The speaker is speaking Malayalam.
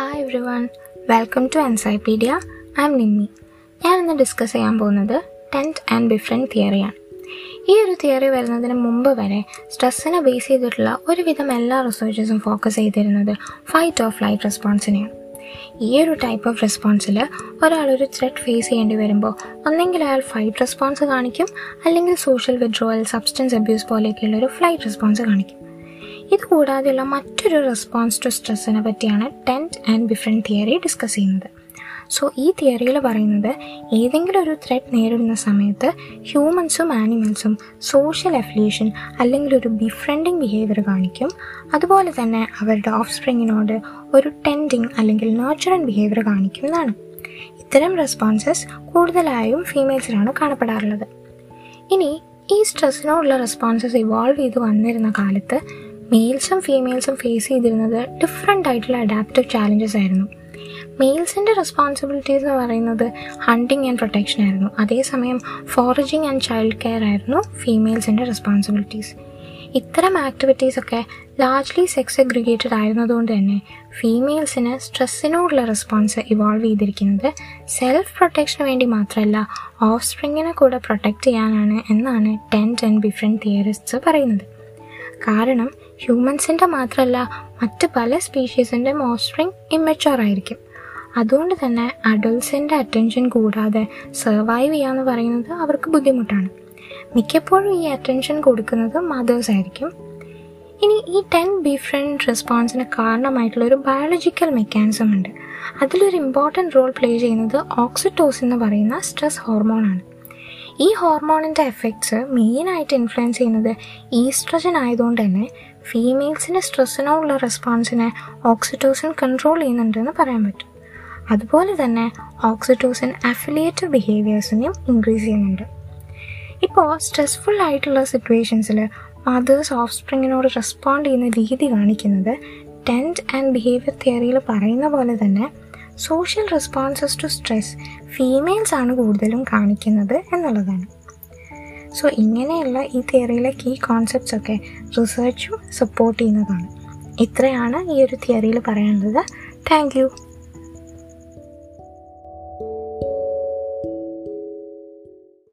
Everyone welcome to encyclopedia I'm Nimmi ഞാൻ ഇന്ന് ഡിസ്കസ് ചെയ്യാൻ പോകുന്നത് ടെന്റ് ആൻഡ് ഡിഫറെന്റ് തിയറിയാണ് ഈ ഒരു തിയറി വരുന്നതിന് മുമ്പ് വരെ സ്ട്രെസ്സിനെ ബേസ് ചെയ്തിട്ടുള്ള ഒരുവിധം എല്ലാ റിസർച്ചേഴ്സും ഫോക്കസ് ചെയ്തിരുന്നത് ഫൈറ്റ് ഓഫ് ഫ്ലൈറ്റ് റെസ്പോൺസിനെയാണ് ഈ ഒരു ടൈപ്പ് ഓഫ് റെസ്പോൺസിൽ ഒരാളൊരു ത്രെഡ് ഫേസ് ചെയ്യേണ്ടി വരുമ്പോൾ ഒന്നെങ്കിൽ അയാൾ ഫൈറ്റ് റെസ്പോൺസ് കാണിക്കും അല്ലെങ്കിൽ സോഷ്യൽ വിഡ്രോവൽ സബ്സ്റ്റൻസ് അബ്യൂസ് പോലെയൊക്കെയുള്ള ഒരു ഫ്ലൈറ്റ് റെസ്പോൺസ് കാണിക്കും. ഇത് കൂടാതെയുള്ള മറ്റൊരു റെസ്പോൺസ് ടു സ്ട്രെസ്സിനെ പറ്റിയാണ് tend and different theory discuss ചെയ്യുന്നത്. സോ ഈ തിയറിയിൽ പറയുന്നത് ഏതെങ്കിലും ഒരു ത്രെഡ് നേരിടുന്ന സമയത്ത് ഹ്യൂമൻസും ആനിമൽസും സോഷ്യൽ അഫിലിയേഷൻ അല്ലെങ്കിൽ ഒരു ബിഫ്രണ്ടിങ് ബിഹേവിയർ കാണിക്കും. അതുപോലെ തന്നെ അവരുടെ ഓഫ് സ്പ്രിങ്ങിനോട് ഒരു ടെൻഡിങ് അല്ലെങ്കിൽ നേർച്ചറൻ ബിഹേവിയർ കാണിക്കും എന്നാണ്. ഇത്തരം റെസ്പോൺസസ് കൂടുതലായും ഫീമെയിൽസിലാണ് കാണപ്പെടാറുള്ളത്. ഇനി ഈ സ്ട്രെസ്സിനോടുള്ള റെസ്പോൺസസ് ഇവോൾവ് ചെയ്ത് വന്നിരുന്ന കാലത്ത് മെയിൽസും ഫീമെയിൽസും ഫേസ് ചെയ്തിരുന്നത് ഡിഫറെന്റ് ആയിട്ടുള്ള അഡാപ്റ്റീവ് ചാലഞ്ചസ് ആയിരുന്നു. മെയിൽസിന്റെ റെസ്പോൺസിബിലിറ്റീസ് എന്ന് പറയുന്നത് ഹണ്ടിങ് ആൻഡ് പ്രൊട്ടക്ഷൻ ആയിരുന്നു. അതേസമയം ഫോറജിങ് ആൻഡ് ചൈൽഡ് കെയർ ആയിരുന്നു ഫീമെയിൽസിന്റെ റെസ്പോൺസിബിലിറ്റീസ് ഇത്തരം ആക്ടിവിറ്റീസൊക്കെ ലാർജ്ലി സെക്സ് അഗ്രിഗേറ്റഡ് ആയിരുന്നതുകൊണ്ട് തന്നെ ഫീമെയിൽസിന് സ്ട്രെസ്സിനോടുള്ള റെസ്പോൺസ് ഇവോൾവ് ചെയ്തിരിക്കുന്നത് സെൽഫ് പ്രൊട്ടക്ഷന് വേണ്ടി മാത്രമല്ല ഓഫ് സ്പ്രിങ്ങിനെ കൂടെ പ്രൊട്ടക്റ്റ് ചെയ്യാനാണ് എന്നാണ് ടെൻ ടെൻ ഡിഫറെന്റ് തിയറിസ്റ്റ്സ് പറയുന്നത്. കാരണം ഹ്യൂമൻസിന്റെ മാത്രമല്ല മറ്റ് പല സ്പീഷീസിന്റെ മോസ്റ്ററിങ് ഇമ്മച്ചുവർ ആയിരിക്കും. അതുകൊണ്ട് തന്നെ അഡൾട്ട്സിന്റെ അറ്റൻഷൻ കൂടാതെ സർവൈവ് ചെയ്യാന്ന് പറയുന്നത് അവർക്ക് ബുദ്ധിമുട്ടാണ്. മിക്കപ്പോഴും ഈ അറ്റൻഷൻ കൊടുക്കുന്നത് മദേഴ്സ് ആയിരിക്കും. ഇനി ഈ ടെൻ ഡിഫറെന്റ് റെസ്പോൺസിന് കാരണമായിട്ടുള്ള ഒരു ബയോളജിക്കൽ മെക്കാനിസം ഉണ്ട്. അതിലൊരു ഇമ്പോർട്ടന്റ് റോൾ പ്ലേ ചെയ്യുന്നത് ഓക്സിറ്റോസ് എന്ന് പറയുന്ന സ്ട്രെസ് ഹോർമോണാണ് ഈ ഹോർമോണിന്റെ എഫക്ട്സ് മെയിനായിട്ട് ഇൻഫ്ലുവൻസ് ചെയ്യുന്നത് ഈസ്ട്രജൻ ആയതുകൊണ്ട് തന്നെ ഫീമെയിൽസിന്റെ സ്ട്രെസ്സിനോടുള്ള റെസ്പോൺസിനെ ഓക്സിറ്റോസിൻ കൺട്രോൾ ചെയ്യുന്നുണ്ടെന്ന് പറയാൻ പറ്റും. അതുപോലെ തന്നെ ഓക്സിറ്റോസിൻ അഫിലിയേറ്റീവ് ബിഹേവിയേഴ്സിനെയും ഇൻക്രീസ് ചെയ്യുന്നുണ്ട്. ഇപ്പോൾ സ്ട്രെസ്ഫുൾ ആയിട്ടുള്ള സിറ്റുവേഷൻസിൽ മദേഴ്സ് ഓഫ് സ്പ്രിങ്ങിനോട് റെസ്പോണ്ട് ചെയ്യുന്ന രീതി കാണിക്കുന്നത് ടെന്റ് ആൻഡ് ബിഹേവിയർ തിയറിയിൽ പറയുന്ന പോലെ തന്നെ social responses to stress females ആണ് കൂടുതലും കാണിക്കുന്നത് എന്നുള്ളതാണ്. സോ ഇങ്ങനെയുള്ള ഈ തിയറിയിലെ കീ കോൺസെപ്റ്റ്സ് ഒക്കെ റിസർച്ചും സപ്പോർട്ട് ചെയ്യുന്നതാണ്. ഇത്രയാണ് ഈ ഒരു തിയറിയിൽ പറയാനുള്ളത്. താങ്ക്